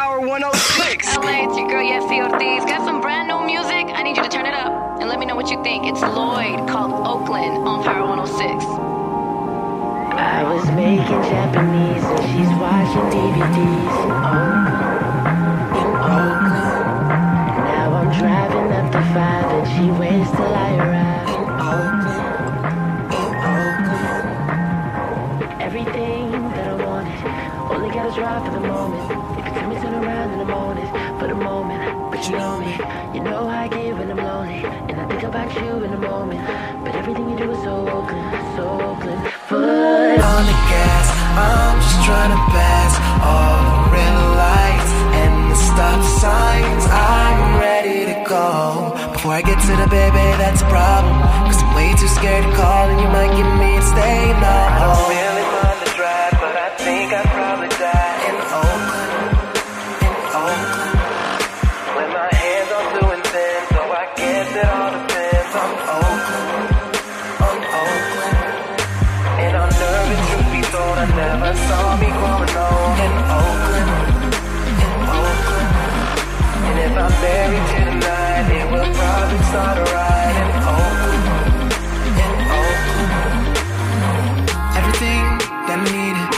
Power 106. LA, it's your girl Yessi Ortiz. Got some brand new music. I need you to turn it up and let me know what you think. It's Lloyd called Oakland on Power 106. I was making Japanese and she's watching DVDs in oh, Oakland, in Oakland. Now I'm driving up the five and she waits till I arrive But you know me, you know how I get when I'm lonely, and I think about you in the moment. But everything you do is so Oakland, so Oakland. Foot on the gas. I'm just trying to pass all the red lights and the stop signs. I'm ready to go. Before I get to the baby, that's a problem. Cause I'm way too scared to call and you might get me to stay now. I'm married to the it will probably start a riot in Oakland, in Oakland. Everything that I needed,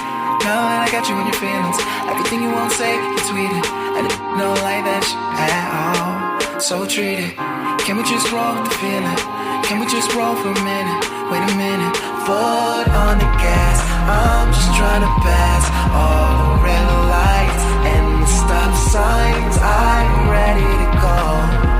now that I got you in your feelings, everything you won't say, you tweet it. I didn't know like that shit at all. So treat it. Can we just roll the feeling? Can we just roll for a minute? Wait a minute. Foot on the gas. I'm just trying to pass all the red signs. I'm ready to go.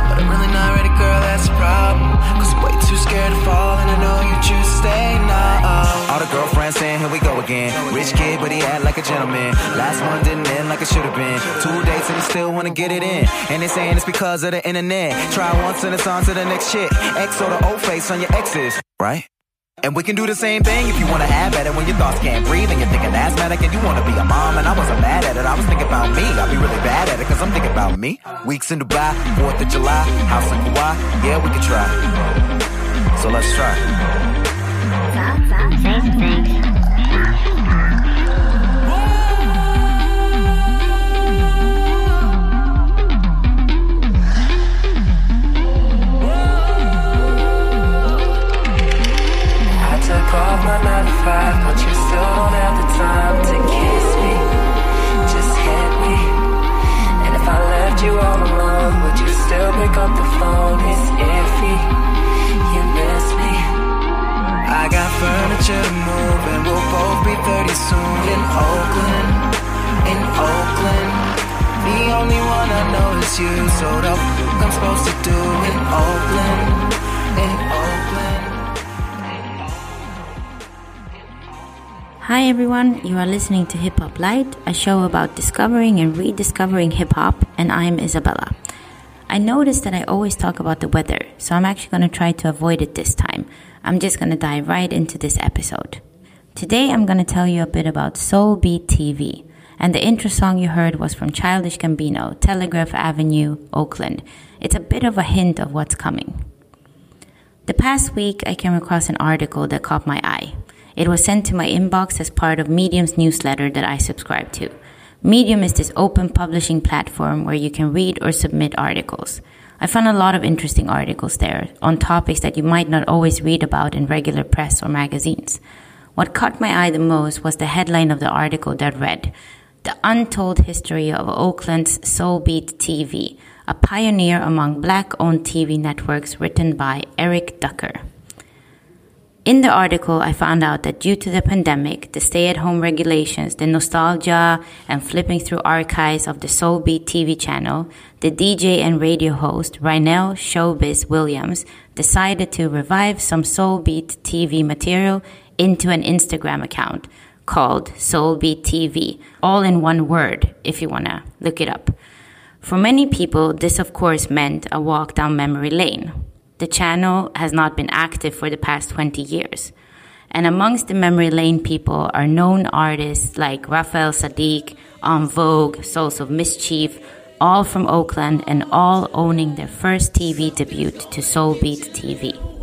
But I'm really not ready, girl, that's a problem. Cause I'm way too scared to fall, and I know you choose to stay now. All the girlfriends saying, here we go again. Rich kid, but he act like a gentleman. Last one didn't end like it should have been. Two dates and he still wanna get it in. And they saying it's because of the internet. Try once and it's on to the next shit. X or the old face on your exes, right? And we can do the same thing if you wanna have at it when your thoughts can't breathe and you're thinking asthmatic and you wanna be a mom. And I wasn't mad at it, I was thinking about me. I'll be really bad at it cause I'm thinking about me. Weeks in Dubai, 4th of July, house in Kauai, yeah, we can try. So let's try. My 9 to 5, but you still don't have the time to kiss me. Just hit me. And if I left you all alone, would you still pick up the phone? It's iffy. You miss me. I got furniture and we'll both be 30 soon in Oakland. In Oakland. The only one I know is you, so I'm supposed to do Hi everyone, you are listening to Hip Hop Light, a show about discovering and rediscovering hip hop, and I'm Isabella. I noticed that I always talk about the weather, so I'm actually going to try to avoid it this time. I'm just going to dive right into this episode. Today I'm going to tell you a bit about Soul Beat TV, and the intro song you heard was from Childish Gambino, Telegraph Avenue, Oakland. It's a bit of a hint of what's coming. The past week, I came across an article that caught my eye. It was sent to my inbox as part of Medium's newsletter that I subscribe to. Medium is this open publishing platform where you can read or submit articles. I found a lot of interesting articles there on topics that you might not always read about in regular press or magazines. What caught my eye the most was the headline of the article that read, The Untold History of Oakland's Soulbeat TV, a pioneer among black owned TV networks written by Eric Ducker. In the article, I found out that due to the pandemic, the stay at home regulations, the nostalgia, and flipping through archives of the Soul Beat TV channel, the DJ and radio host, Rynell Showbiz Williams, decided to revive some Soul Beat TV material into an Instagram account called Soul Beat TV, all in one word, if you want to look it up. For many people, this of course meant a walk down memory lane. The channel has not been active for the past 20 years. And amongst the memory lane people are known artists like Raphael Saadiq, En Vogue, Souls of Mischief, all from Oakland and all owning their first TV debut to Soulbeat TV.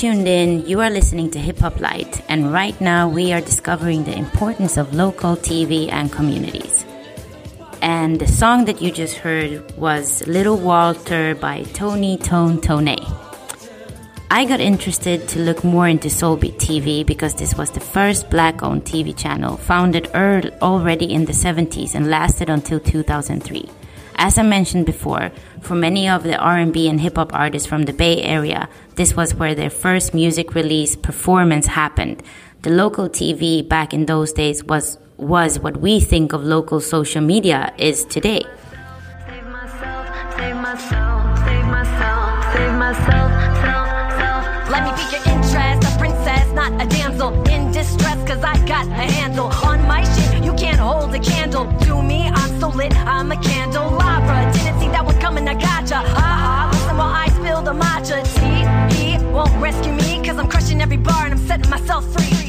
Tuned in, you are listening to Hip Hop Light, and right now we are discovering the importance of local TV and communities. And the song that you just heard was Little Walter by Tony Toni Toné. I got interested to look more into Soulbeat TV because this was the first black owned TV channel founded already in the 70s and lasted until 2003. As I mentioned before, for many of the R&B and hip hop artists from the Bay Area, this was where their first music release performance happened. The local TV back in those days was was what we think of local social media is today. Let me be your interest, a princess, not a damsel in distress, cause I got a handle on my shit. You can't hold a candle lit, I'm a candelabra. Didn't see that one coming, I gotcha. Ha ha, listen while I spill the matcha tea won't rescue me, cause I'm crushing every bar and I'm setting myself free.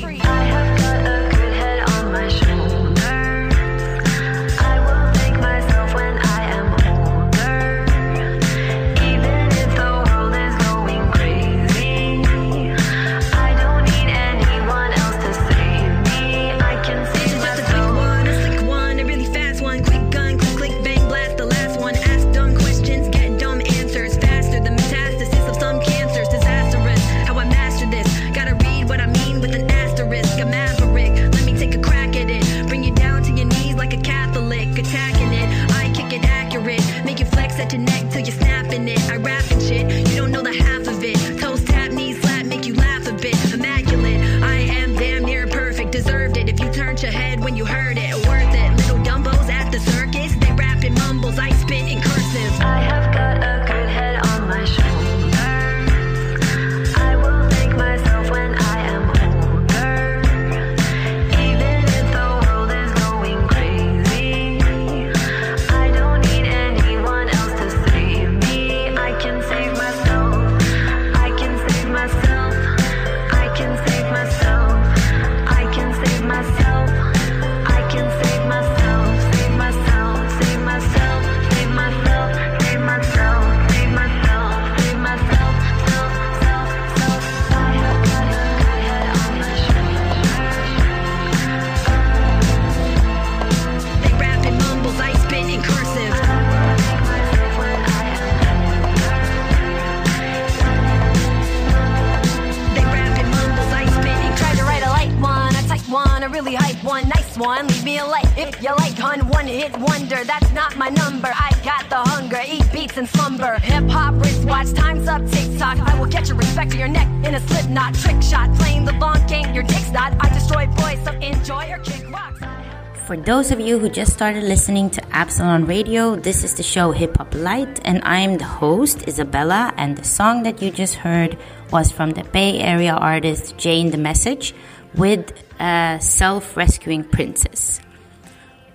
Those of you who just started listening to Absalon Radio, this is the show Hip Hop Light, and I'm the host, Isabella. And the song that you just heard was from the Bay Area artist Jane the Message with uh, a self rescuing princess.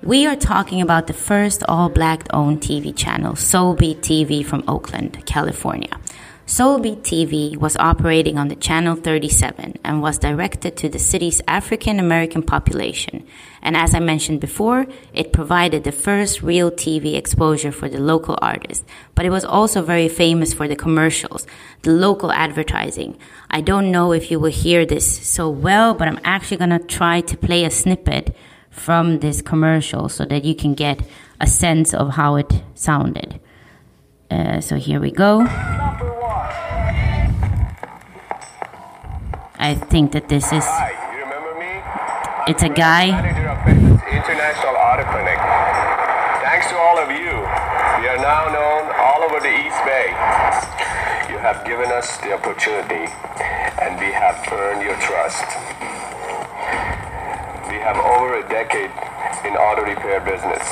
We are talking about the first all black owned TV channel, Soulbeat TV from Oakland, California. Soulbeat TV was operating on the Channel 37 and was directed to the city's African American population. And as I mentioned before, it provided the first real TV exposure for the local artists. But it was also very famous for the commercials, the local advertising. I don't know if you will hear this so well, but I'm actually gonna try to play a snippet from this commercial so that you can get a sense of how it sounded. Uh, so here we go. I think that this is. Hi, you remember me? It's a guy. Manager of Fitness International Auto Clinic. Thanks to all of you, we are now known all over the East Bay. You have given us the opportunity, and we have earned your trust. We have over a decade in auto repair business,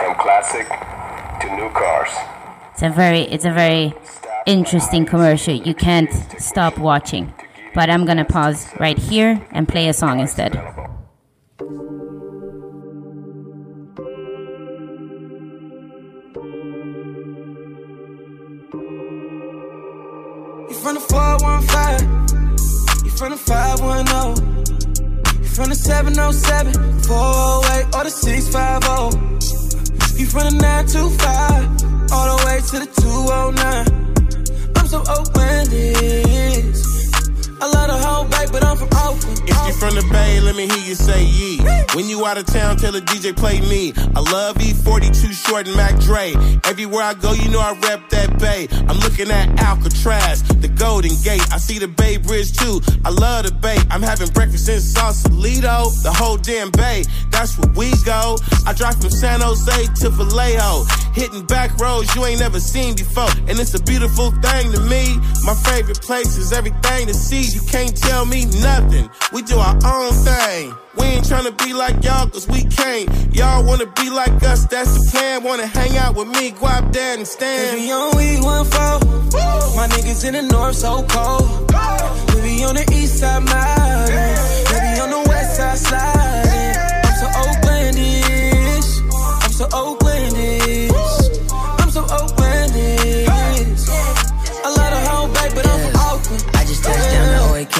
from classic to new cars. It's a very, it's a very interesting commercial. You can't stop watching. But I'm gonna pause right here and play a song instead. You from the 415, you from the 510, you from the 707, 408, or the 650. You from the 925, all the way to the 209. I'm so open-ended. I love the whole bay, but I'm from Oakland. If you from the Bay, let me hear you say yee. When you out of town, tell the DJ play me. I love E-40 Too Short and Mac Dre. Everywhere I go, you know I rep that Bay. I'm looking at Alcatraz, the Golden Gate. I see the Bay Bridge too. I love the Bay. I'm having breakfast in Sausalito, the whole damn Bay. That's where we go. I drive from San Jose to Vallejo, hitting back roads you ain't never seen before, and it's a beautiful thing to me. My favorite place is everything to see. You can't tell me nothing. We do our own thing. We ain't tryna be like y'all, cause we can't. Y'all wanna be like us, that's the plan. Wanna hang out with me, Guap, there and stand. We on week one four. My niggas in the north so cold. We be on the east side mountain. They be on the west side sliding. I'm so Oaklandish. I'm so Oaklandish.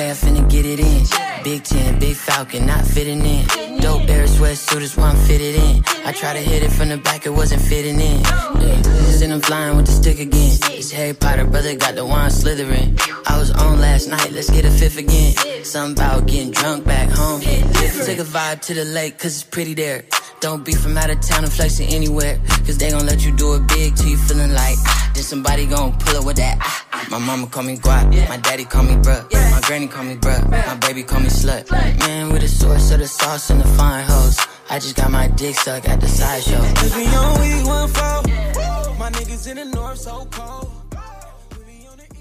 Finna get it in. Big 10, big falcon, not fitting in. Dope air sweatsuit is why I'm fitted in. I try to hit it from the back, it wasn't fitting in. Yeah. And I'm flying with the stick again. It's Harry Potter, brother got the wine slithering. I was on last night, let's get a fifth again. Something about getting drunk back home. Take a vibe to the lake, cause it's pretty there. Don't be from out of town and flexing anywhere. Cause they gon' let you do it big till you feeling like, ah, then somebody gon' pull up with that, ah. My mama call me guap, my daddy call me bruh, my granny call me bruh, my baby call me slut. Man with the source of the sauce and the fine hoes. I just got my dick sucked at the sideshow. Cause we on week one four. My niggas in the north so cold.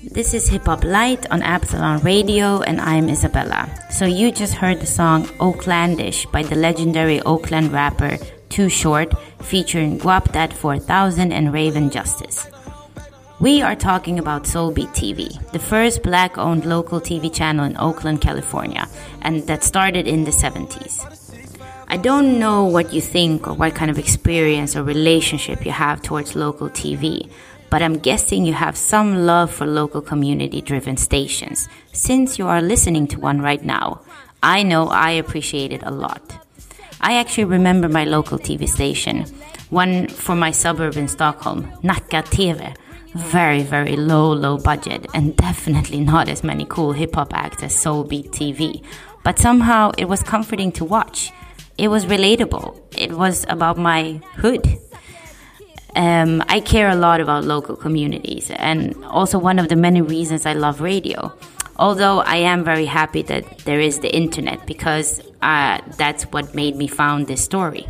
This is Hip Hop Light on Absalon Radio, and I'm Isabella. So, you just heard the song Oaklandish by the legendary Oakland rapper Too Short, featuring Guapdad 4000 and Raven Justice. We are talking about Soulbeat TV, the first black owned local TV channel in Oakland, California, and that started in the 70s. I don't know what you think or what kind of experience or relationship you have towards local TV, but I'm guessing you have some love for local community driven stations since you are listening to one right now. I know I appreciate it a lot. I actually remember my local TV station, one for my suburb in Stockholm, Nacka TV. Very, very low, low budget, and definitely not as many cool hip hop acts as Soulbeat TV. But somehow it was comforting to watch. It was relatable. It was about my hood. Um, I care a lot about local communities, and also one of the many reasons I love radio. Although I am very happy that there is the internet because uh, that's what made me found this story.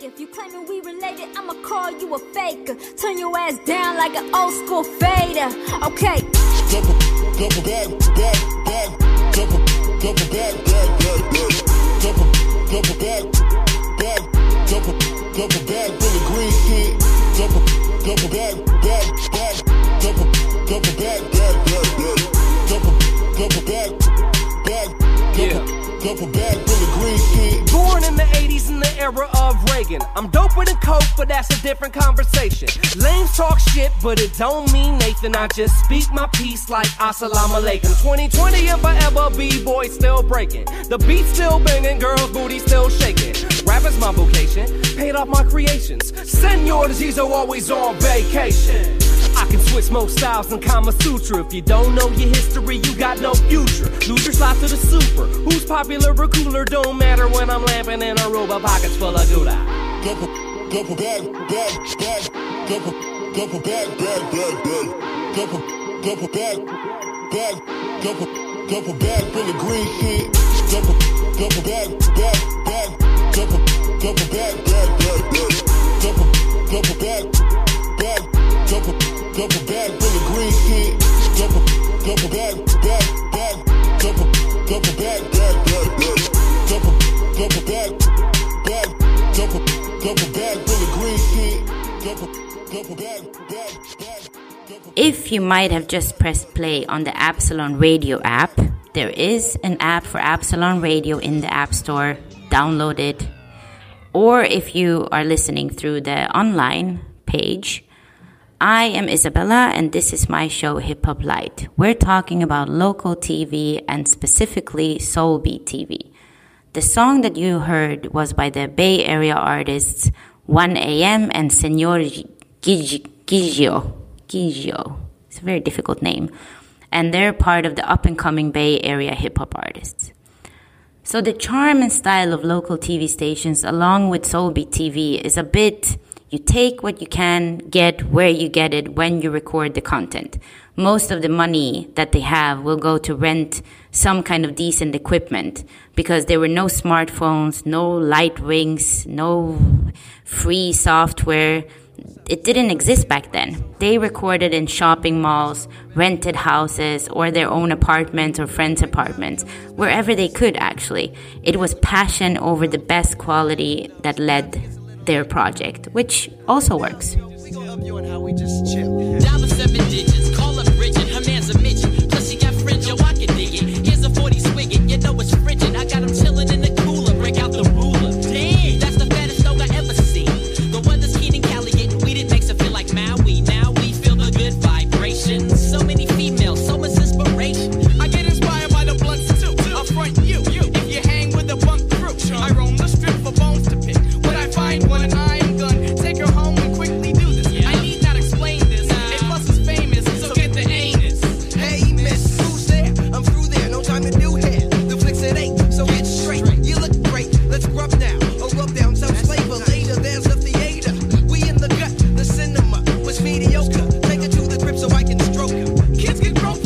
If you claiming we related, I'ma call you a faker. Turn your ass down like an old school fader. Okay. Double, double. Double, double. Double, double bad, bad. Double, double bad. Billy Green kid. Double, double bad, bad, bad. Double, double bad, bad, bad, bad. Double, double bad, bad. Double, double bad. Billy Green era of Reagan. I'm doper than Coke, but that's a different conversation. Lames talk shit, but it don't mean Nathan. I just speak my piece like Assalamu alaikum. 2020 if I ever be, boy, still breaking. The beat still banging, girls' booty still shaking. Rap is my vocation, paid off my creations. Senor Zizo always on vacation. Can switch most styles in Kama Sutra. If you don't know your history, you got no future. Lose your slot to the super. Who's popular or cooler? Don't matter when I'm lamping in Aruba, pockets full of gouda. Double, double bad, bad, bad. Double, double bad, bad, bad, bad. Double, double bad, bad. Double, double bad, Billy Green shit. Double, double bad, bad, bad. Double, double bad, bad, bad, bad. Double, double bad, bad. Double, double bad, Billy Green shit. Double, double bad, bad, bad. Double, double bad, bad, bad. Double, double bad, bad. Double, double bad, Billy Green shit. Double, double bad, bad, bad. If you might have just pressed play on the Absalon Radio app, there is an app for Absalon Radio in the App Store. Download it. Or if you are listening through the online page, I am Isabella and this is my show Hip Hop Light. We're talking about local TV and specifically Soul Beat TV. The song that you heard was by the Bay Area artists 1AM and Senor Gigio. Gigio. It's a very difficult name. And they're part of the up and coming Bay Area hip hop artists. So the charm and style of local TV stations along with Soulbeat TV is a bit you take what you can get where you get it when you record the content. Most of the money that they have will go to rent some kind of decent equipment because there were no smartphones, no light rings, no free software. It didn't exist back then. They recorded in shopping malls, rented houses, or their own apartments or friends' apartments, wherever they could actually. It was passion over the best quality that led their project, which also works. Her. Kids get broke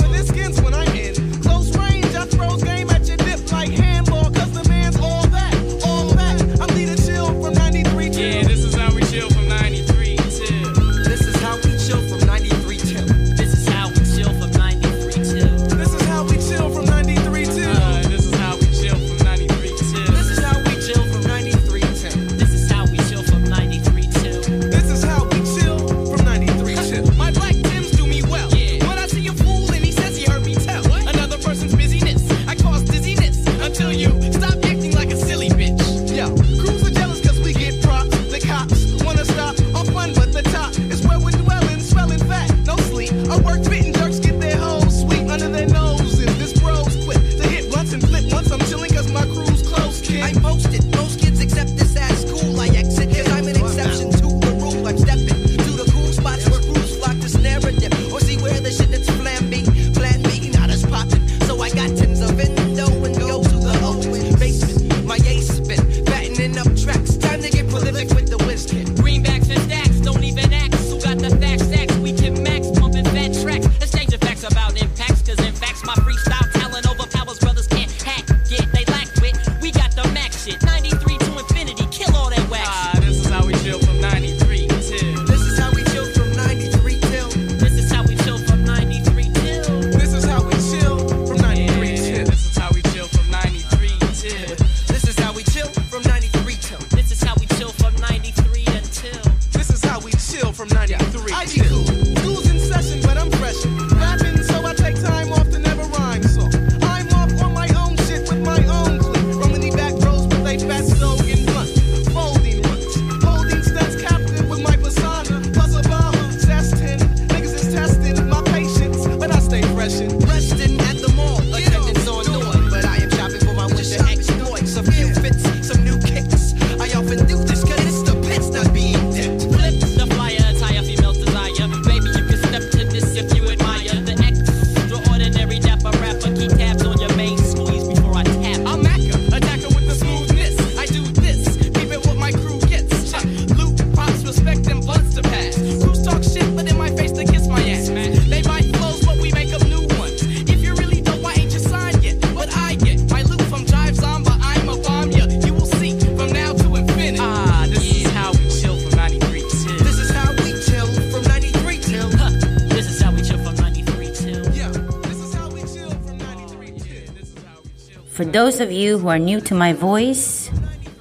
those of you who are new to my voice,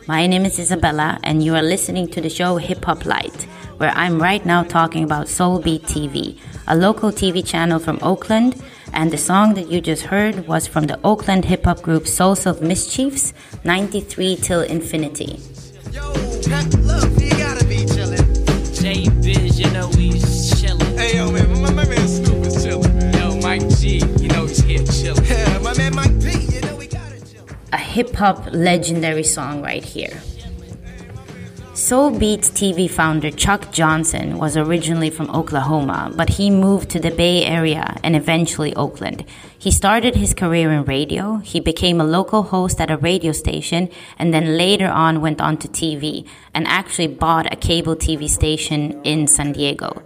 my name is Isabella, and you are listening to the show Hip Hop Light, where I'm right now talking about Soul Beat TV, a local TV channel from Oakland. And the song that you just heard was from the Oakland hip hop group Souls of Mischiefs, 93 Till Infinity. Yo, hip hop legendary song right here. Soul Beats TV founder Chuck Johnson was originally from Oklahoma, but he moved to the Bay Area and eventually Oakland. He started his career in radio, he became a local host at a radio station, and then later on went on to TV and actually bought a cable TV station in San Diego.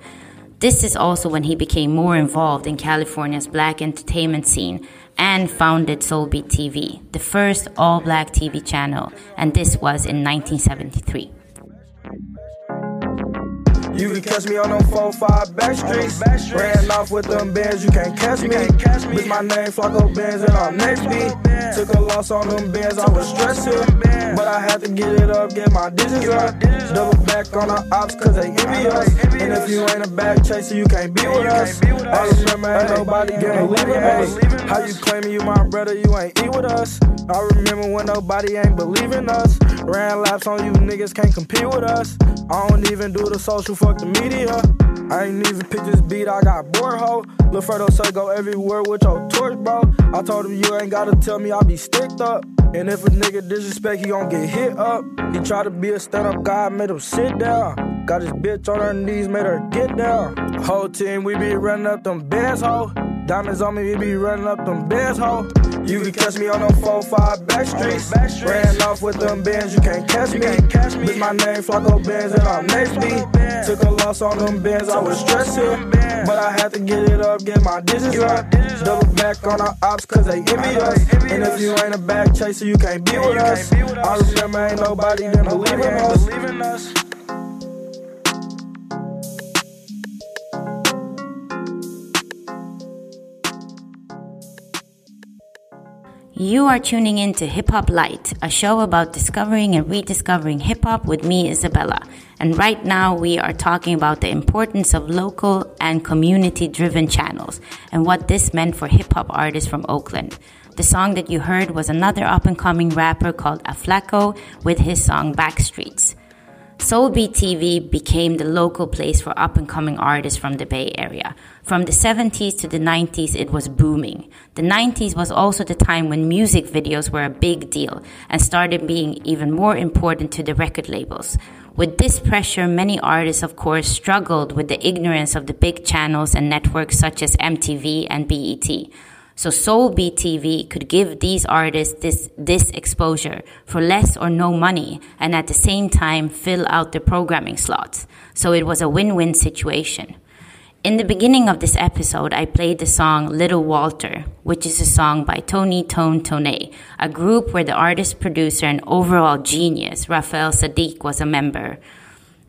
This is also when he became more involved in California's black entertainment scene and founded Soulbeat TV, the first all black TV channel, and this was in 1973. You can catch me on them 4-5 back streets. Ran off with them bands, you can't catch me. catch me Bitch, my name Flacco Benz and I'm next beat. Took a loss on them bands, I was stressing. But I had to get it up, get my digits up. Double back on the ops cause they envy us. And if you ain't a back chaser, you can't be with us. I remember ain't nobody gonna leave us. How you claiming you my brother, you ain't eat with us. I remember when nobody ain't believing us. Ran laps on you niggas, can't compete with us. I don't even do the social, fuck the media. I ain't even pick this beat, I got bored hoe. Lil Fredo say go everywhere with your torch, bro. I told him you ain't gotta tell me I be sticked up. And if a nigga disrespect, he gon' get hit up. He try to be a stand-up guy, made him sit down. Got his bitch on her knees, made her get down. Whole team, we be running up them bands, ho. Diamonds on me, we be running up them bands, ho. You can catch me on them 4-5 back streets. back Ran off with them bands, you can't catch me. Bitch, my name Flacco Benz and I'm next. Took a loss on them bands, I was stressed stressing. But I had to get it up, get my digits up. Double back on our ops cause they envy us. And if you ain't a back chaser, you can't be with us. I remember ain't nobody didn't believe in us. You are tuning in to Hip Hop Light, a show about discovering and rediscovering hip hop with me, Isabella. And right now, we are talking about the importance of local and community driven channels and what this meant for hip hop artists from Oakland. The song that you heard was another up and coming rapper called Aflaco with his song Backstreets. Soulbeat TV became the local place for up and coming artists from the Bay Area. From the 70s to the 90s, it was booming. The 90s was also the time when music videos were a big deal and started being even more important to the record labels. With this pressure, many artists, of course, struggled with the ignorance of the big channels and networks such as MTV and BET. So Soulbeat TV could give these artists this, this exposure for less or no money and at the same time fill out the programming slots. So it was a win-win situation. In the beginning of this episode, I played the song Little Walter, which is a song by Tony Toni Toné, a group where the artist, producer, and overall genius, Raphael Saadiq, was a member.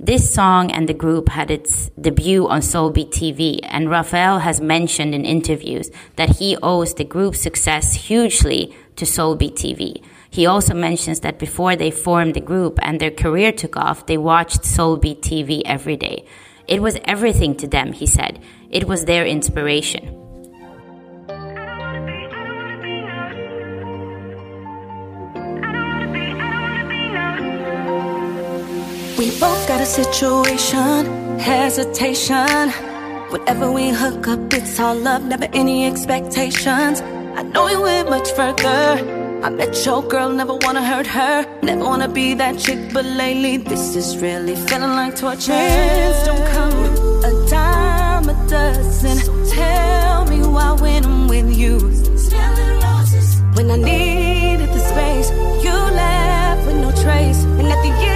This song and the group had its debut on Soulbeat TV, and Raphael has mentioned in interviews that he owes the group's success hugely to Soulbeat TV. He also mentions that before they formed the group and their career took off, they watched Soulbeat TV every day. It was everything to them, he said. It was their inspiration. We both got a situation, hesitation. Whatever we hook up, it's all love, never any expectations. I know you went much further. I met your girl, never wanna hurt her. Never wanna be that chick, but lately this is really feeling like torture. Friends don't come with a dime a dozen. So tell me why when I'm with you. When I needed the space, you left with no trace. And at the end,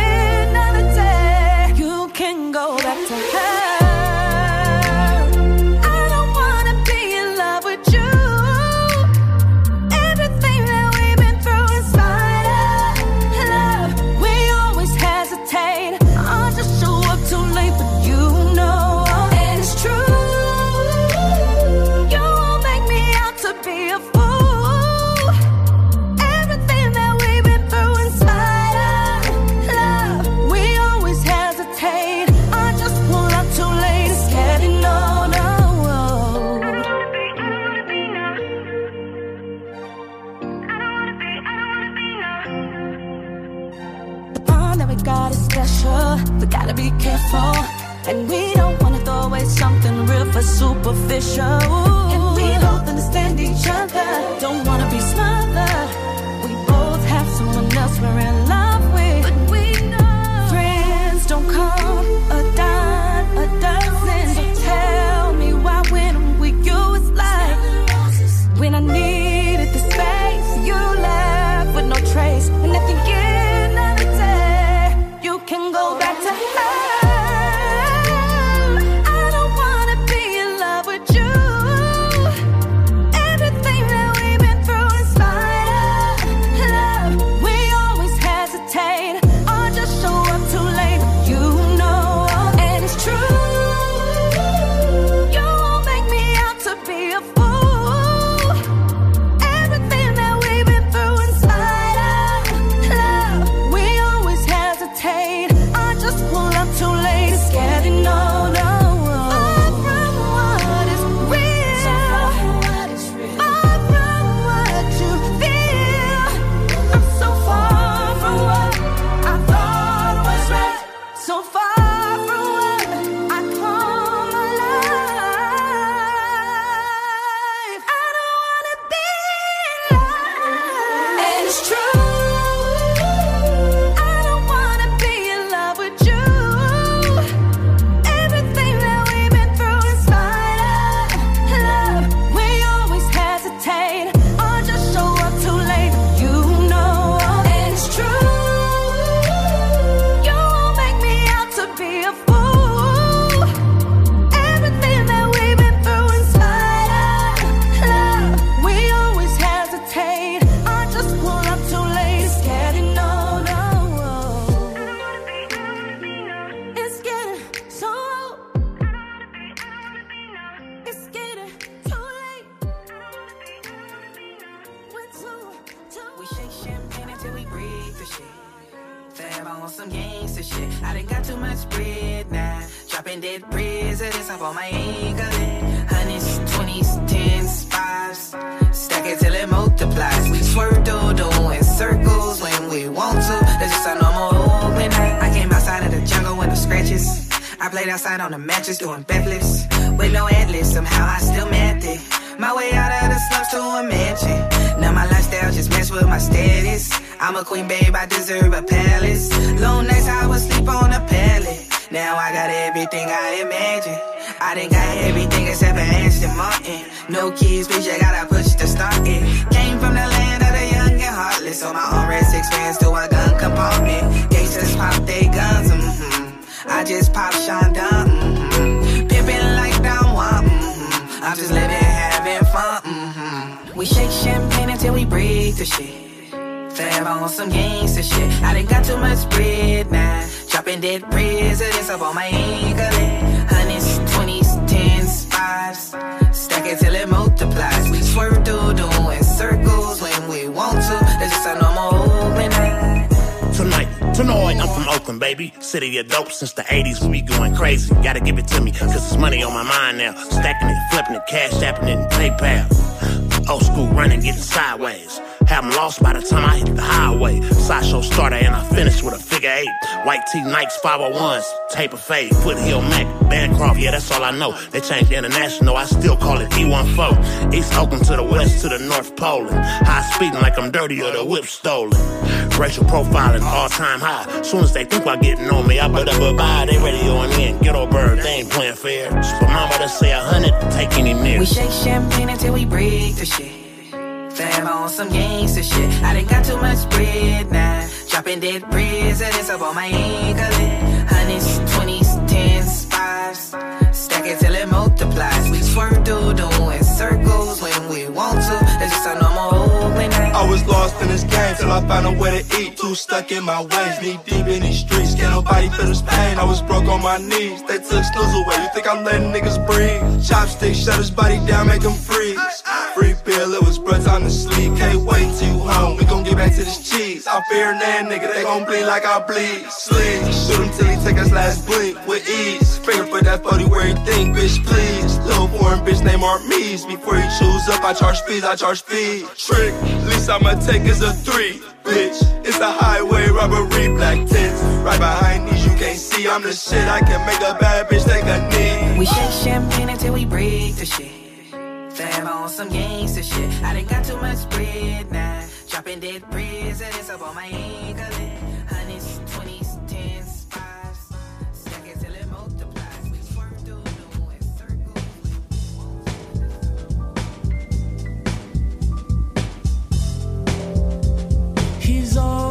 I got everything except an Aston Martin. No keys, bitch, I gotta push to start it. Came from the land of the young and heartless. so my own red six fans to a gun compartment. Gangsters pop they guns, mm-hmm. I just pop Sean Dunn, mm-hmm. Like Don Juan, mm-hmm. I'm just living, having fun, mm-hmm. We shake champagne until we break the shit fab on some gangster shit. I done got too much bread now. Dropping dead presidents up on my ankle lives. Stack it till it multiplies. We swerve through doing circles when we want to. That's just how normal opening. Tonight, tonight, I'm from Oakland, baby. City of dope since the 80s, we be going crazy. Gotta give it to me, cause it's money on my mind now. Stacking it, flipping it, cash apping it, and PayPal. Old school running, getting sideways. Have 'em lost by the time I hit the highway. Sideshow starter and I finished with a figure eight. White tee Nikes 501s, taper fade, foothill Mac, Bancroft, yeah, that's all I know. They changed international, I still call it E14. East Oakland to the west to the North Pole. High speeding like I'm dirty or the whip stolen. Racial profiling, all time high. Soon as they think about getting on me, I better bye. They ready on in. Ghetto bird, they ain't playing fair. For mama to say a hundred, take any near. We shake champagne until we break the shit. Fam on some gangster shit. I done got too much bread now. Dropping dead presidents up on my ankle. Hundreds, twenties, tens, fives. Stack it till it multiplies. We swerve through doing circles when we want to. That's just a normal Oakland night. I was lost in this game till I found a way to eat. Too stuck in my ways, knee deep in these streets. Can't nobody feel this pain. I was broke on my knees. They took snooze away. You think I'm letting niggas breathe? Chopstick, shut his body down, make him freeze. Free bill, it was bruh time to sleep. Can't wait till home. We gon' get back to this cheese. I fear that nigga, they gon' bleed like I bleed. Sleep, shoot him till he take his last blink with ease. Finger for that 40 where he think, bitch, please. Little foreign bitch named Armies. Before he choose up, I charge fees, I charge fees. Trick, least I'ma take is a three. Bitch, it's a highway robbery, black tents. Right behind these, you can't see. I'm the shit. I can make a bad bitch take a knee. We shake champagne until we break the shit. Fam on some gangster shit. I done got too much bread now. Dropping dead presidents up on my ankle. It till it multiplies. We circles. He's always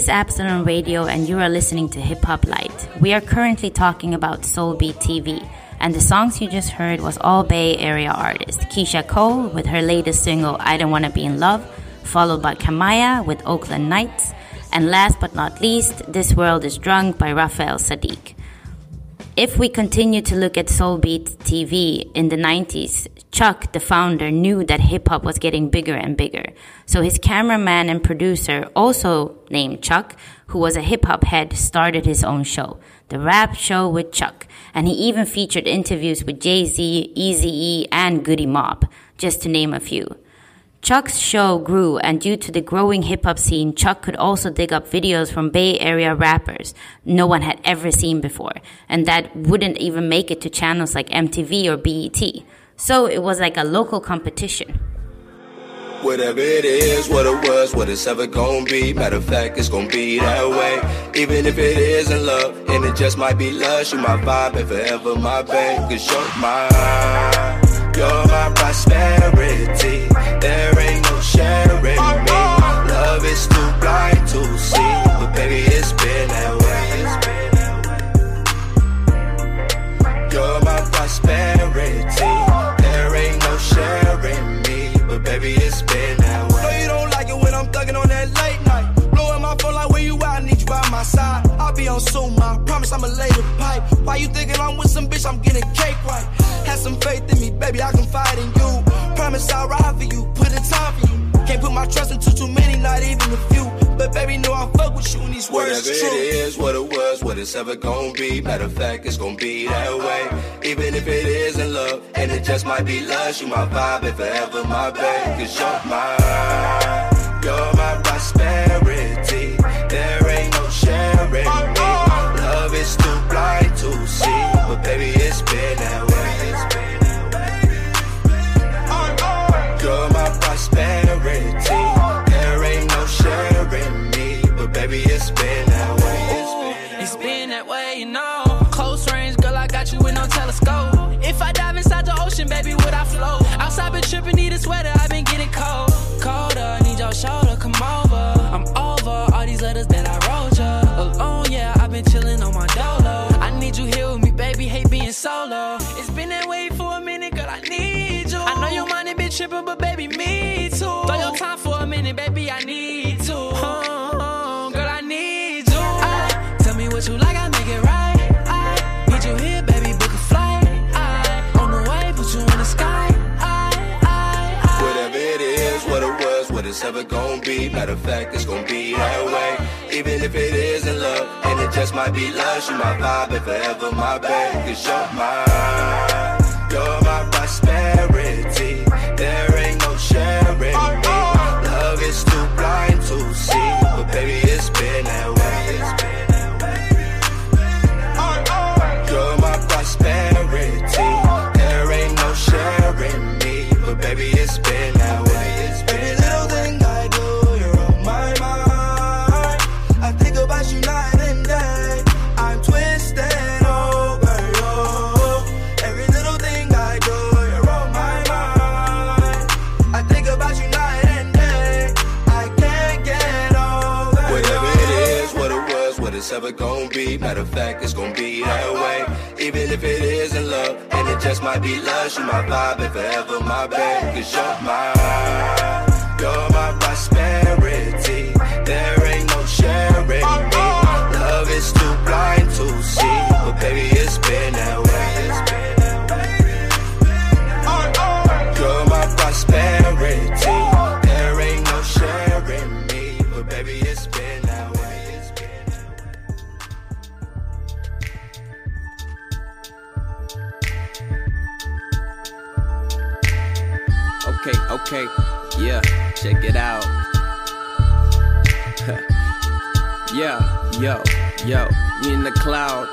is Absalom Radio, and you are listening to Hip Hop Light. We are currently talking about Soulbeat TV, and the songs you just heard was all Bay Area artist Keyshia Cole with her latest single "I Don't Wanna Be in Love," followed by Kamaiyah with Oakland Nights, and last but not least, "This World Is Drunk" by Raphael Saadiq. If we continue to look at Soulbeat TV in the 90s, Chuck, the founder, knew that hip hop was getting bigger and bigger. So his cameraman and producer, also named Chuck, who was a hip hop head, started his own show, The Rap Show with Chuck. And he even featured interviews with Jay Z, Eazy E, and Goodie Mob, just to name a few. Chuck's show grew, and due to the growing hip hop scene, Chuck could also dig up videos from Bay Area rappers no one had ever seen before, and that wouldn't even make it to channels like MTV or BET. So it was like a local competition. Whatever it is, what it was, what it's ever gonna be. Matter of fact, it's gonna be that way. Even if it isn't love, and it just might be lust, you my vibe and forever my babe. Cause you're mine, you're my prosperity. There ain't no sharing me. Love is too blind to see, but baby, it's been that way. You're my prosperity. There ain't no sharing me, but baby, it's been that way. No, you don't like it when I'm thugging on that late night. Blowing my phone like where you at? I need you by my side. I'll be on soon, I promise I'ma lay the pipe. Why you thinking I'm with some bitch? I'm getting cake right. Have some faith in me, baby. I confide in you. Promise I'll ride for you, put in time for you. Can't put my trust into too many, not even a few. But baby, know I fuck with you and these words Whatever it is, what it was, what it's ever gonna be. Matter of fact, it's gonna be that way. Even if it isn't love, and it just might be lust, you my vibe and forever my babe. Cause you're mine, you're my prosperity. Love too blind to see, but baby, it's been that way. You're my prosperity. It's ever gonna be. Matter of fact, it's gonna be that way. Even if it isn't love, and it just might be lust, you my vibe and forever my babe. Cause you're mine, you're my prosperity. There ain't no sharing me. Love is too blind to see, but baby, it's been that way. It's ever be. Matter of fact, it's gonna be that way. Even if it isn't love, and it just might be lust, you my vibe and forever my babe. Cause you're mine, you're my prosperity. There ain't no sharing me. Love is too blind to see, but baby, it's been that way. You're my prosperity. Okay, yeah, check it out. yeah, yo, yo, we in the cloud.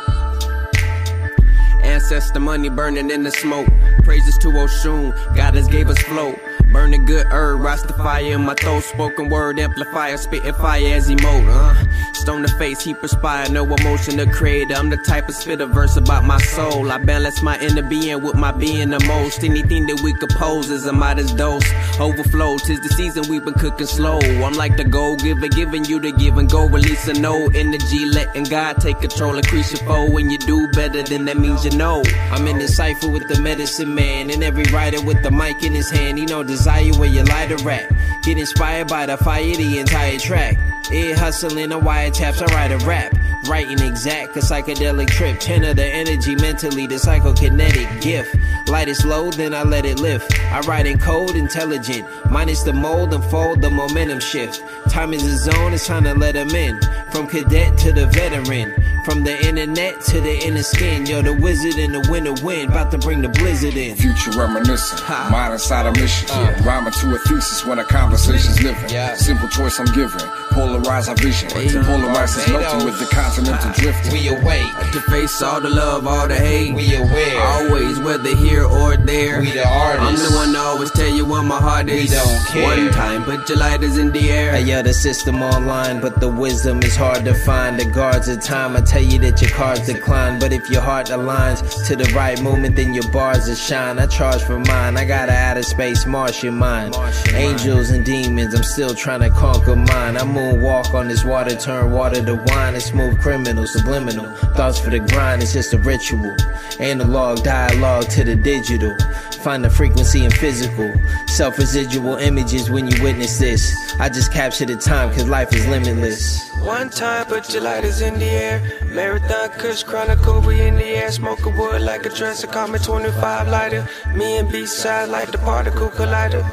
Ancestor money burning in the smoke. Praises to Oshun, God has gave us flow. Burning good herb, Rastafire in my throat. Spoken word amplifier, spitting fire as emote. Stone to face, he perspire, no emotion to create. I'm the type of spit a verse about my soul. I balance my inner being with my being the most. Anything that we could pose is a modest dose. Overflow, tis the season we've been cooking slow. I'm like the gold giver, giving you the give and go. Release a no energy, letting God take control. Increase your foe when you do better, then that means you know. I'm in the cipher with the medicine man, and every writer with the mic in his hand. He know desire where you light a rap. Get inspired by the fire, the entire track. It hustling the wiretaps, I write a rap. Writing exact, a psychedelic trip. Ten of the energy mentally, the psychokinetic gift. Light is low, then I let it lift. I write in code, intelligent. Minus the mold and fold, the momentum shift. Time is a zone, it's time to let them in. From cadet to the veteran. From the internet to the inner skin. You're the wizard in the winter wind, about to bring the blizzard in. Future reminiscent, mind inside a mission. Uh. Rhyming to a thesis when a conversation's living. Simple choice I'm giving, polarize our vision. Polarize is melting with the continental drifting. We awake to face all the love, all the hate. We aware, always whether here or there. We the artists. I'm the one to always tell you what my heart is. We don't care. One time, put your lighters in the air. I yeah, the system online, but the wisdom is hard to find. The guards of time, I tell you that your cards decline. But if your heart aligns to the right moment, then your bars will shine. I charge for mine. I got a outer space Martian mind. Angels and demons, I'm still trying to conquer mine. I moonwalk on this water, turn water to wine. A smooth criminal, subliminal. Thoughts for the grind, it's just a ritual. Analog dialogue to the digital. Find the frequency in physical. Self residual images when you witness this. I just capture the time, cause life is limitless. One time, put your lighters in the air. Marathon Kush Chronicle, we in the air. Smoke a wood like a dresser, call me 25 lighter. Me and B-side like the particle collider.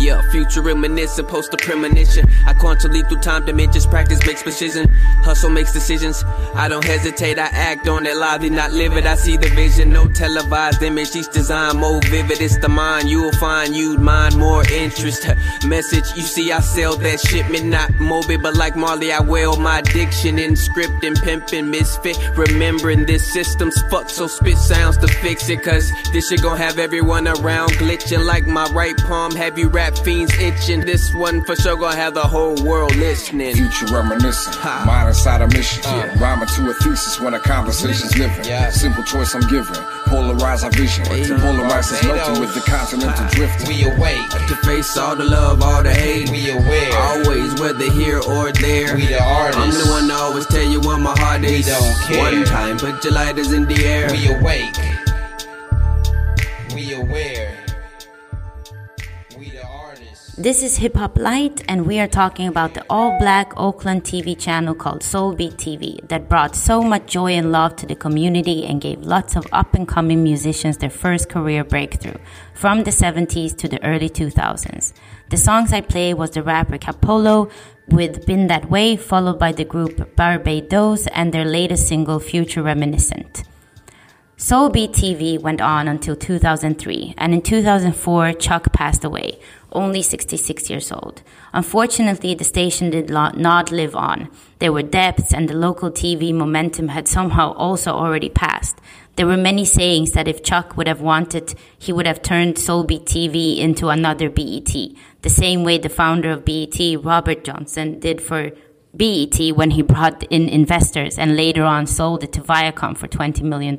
Yeah, future reminiscent, post a premonition. I constantly through time dimensions, practice makes precision. Hustle makes decisions. I don't hesitate, I act on it lively, not live it. I see the vision, no televised image. Each design more vivid. It's the mind, you will find you'd mind more interest. Message, you see, I sell that shipment, not morbid, but like Marley, I wail my addiction in script and pimping misfit. Remembering this system's fucked, so spit sounds to fix it. Cause this shit gon' have everyone around glitching like my right palm. Have you rap fiends itching? This one for sure gon' have the whole world listening. Future reminiscent, mind inside a mission. Uh. Rhyming to a thesis when a conversation's living. Simple choice I'm giving, polarize our vision. Polarize is melting with the continental drifting. We awake to face all the love, all the hate. We aware, always whether here or there. We the artists. I'm the one to always tell you what my heart is. We don't care. One time, put your lighters in the air. We awake. We aware. This is Hip Hop Light, and we are talking about the all black Oakland TV channel called Soulbeat TV that brought so much joy and love to the community and gave lots of up and coming musicians their first career breakthrough from the 70s to the early 2000s. The songs I play was the rapper Capolo with Been That Way, followed by the group Barbados and their latest single Future Reminiscent. Soulbeat TV went on until 2003, and in 2004, Chuck passed away, only 66 years old. Unfortunately, the station did not live on. There were depths, and the local TV momentum had somehow also already passed. There were many sayings that if Chuck would have wanted, he would have turned Soulbeat TV into another BET, the same way the founder of BET, Robert Johnson, did for BET when he brought in investors and later on sold it to Viacom for $20 million.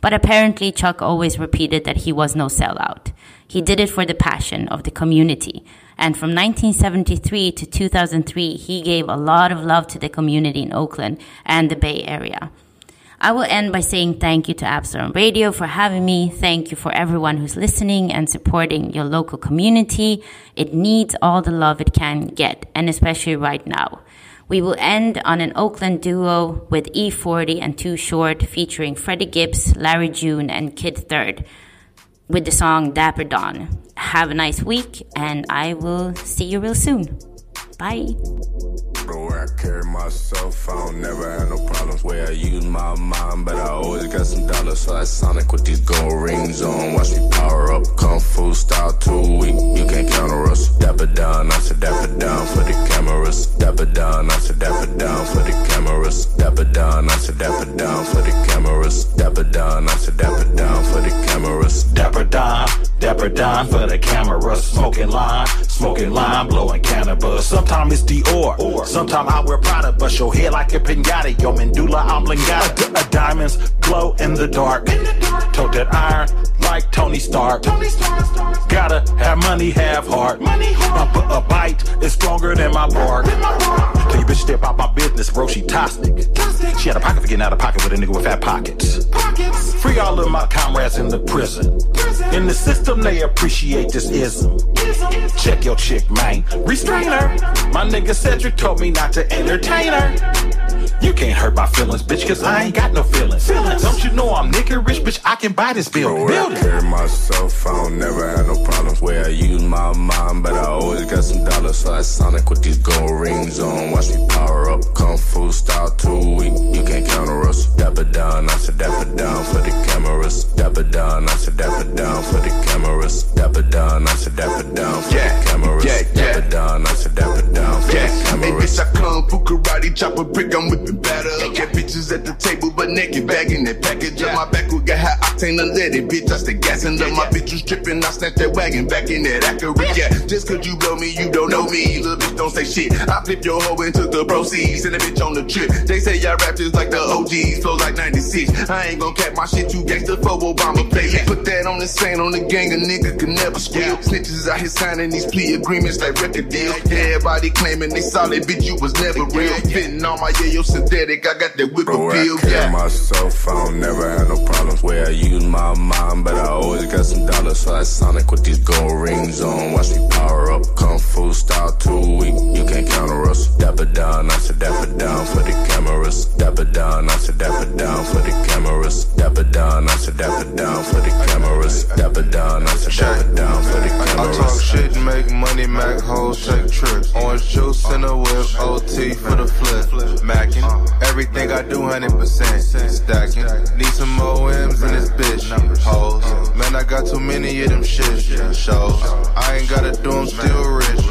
But apparently, Chuck always repeated that he was no sellout. He did it for the passion of the community. And from 1973 to 2003, he gave a lot of love to the community in Oakland and the Bay Area. I will end by saying thank you to Absalom Radio for having me. Thank you for everyone who's listening and supporting your local community. It needs all the love it can get, and especially right now. We will end on an Oakland duo with E-40 and Too Short featuring Freddie Gibbs, Larry June, and Kid Third with the song Dapper Don. Have a nice week, and I will see you real soon. Bye. I carry myself, I don't never have no problems where I use my mind, but I always got some dollars. So I sonic with these gold rings on. Watch me power up, kung fu style too weak. You can't counter us. Dapper down, I said dapper down for the cameras. Dapper down, I said dapper down for the cameras. Dapper down, I said dapper down for the cameras. Dapper down, I said dapper down for the cameras. Dapper Don, Dapper Don for the cameras. Smoking line, smoking line, blowing cannabis. Sometimes it's Dior, sometimes I wear Prada, bust your head like a pinata. Yo, medulla oblongata. D- uh, diamonds glow in the dark. Tote that iron like Tony Stark. Tony Stark. Gotta have money, have heart. A, a bite is stronger than my bark. Tell you bitch step out my business, bro. She toxic. She had a pocket for getting out of pocket with a nigga with fat pockets. Free all of my comrades in the prison. In the system, they appreciate this ism. Check your chick, man. Restrain her. My nigga Cedric told me not to entertain her. You can't hurt my feelings, bitch, cause I ain't got no feelings. Don't you know I'm nigga rich, bitch? I can buy this building. Bro, I carry myself, I don't never had no problems where I use my mind, but I always got some dollars. So I sonic with these gold rings on. Watch me power up, kung fu style too weak. You can't counter us. Dapper down, I said dapper down for the cameras. Dapper down, I said dapper down for the cameras. Dapper down, I said dapper down for the cameras. yeah, yeah. Dapper down, I said dapper down for Yeah, the hey bitch, I kung fu karate, chop a brick, I'm whipping batter. Get bitches at the table, but naked, bagging that package. On my back, we got high octane unleaded, bitch. I stay gassing up. My bitch was tripping, I snatched that wagon back in that accurate. Yeah, just cause you blow me, you don't know me. Little bitch, don't say shit. I flip your hoe and took the proceeds, and the bitch on the trip. They say y'all rap just like the OGs, flow like 96. I ain't gon' cap my shit, too gangster for Obama play. Put that on the same on the gang, a nigga can never squeal. Snitches out here signing these plea agreements like record deals. Everybody claiming they solid, bitch, you was never real. Fitting on my yayo synthetic, I got that whip Bro, I appeal, yeah. myself, I don't never had no problems where I use my mind, but I always got some dollars. So I sonic with these gold rings on. Watch me power up, kung fu style too weak. You can't counter us. Dapper down, I said dapper down for the cameras. Dapper down, I said dapper down for the cameras. Dapper down, I said dapper down for the cameras. Dapper down, I said dapper down for the cameras. I talk cameras. shit and make money, Mac hoes shake trips. Orange juice in the whip, OT for the flip. Mackin', everything I do, 100% stacking. Need some more M's in this bitch. Hoes, man, I got too many of them shit shows. I ain't gotta do them still rich.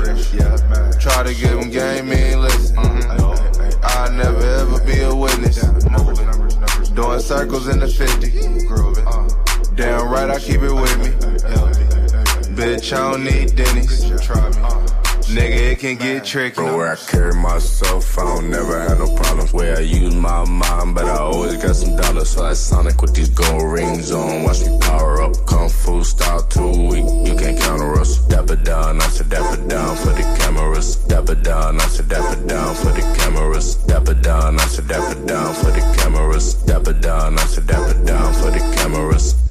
Try to give them game, me ain't listen. I'll never ever be a witness. Doing circles in the 50. Damn right, I keep it with me. Bitch, I don't need Denny's. Nigga, it can get tricky. Bro, where I carry myself, I don't never have no problems. Where I use my mind, but I always got some dollars. So I sonic with these gold rings on. Watch me power up. Kung Fu style too weak. You can't counter us. Dapper down, I should dapper down for the cameras. Dapper down, I should dapper down for the cameras. Dapper down, I should dapper down for the cameras. Dapper down, I should dapper down for the cameras.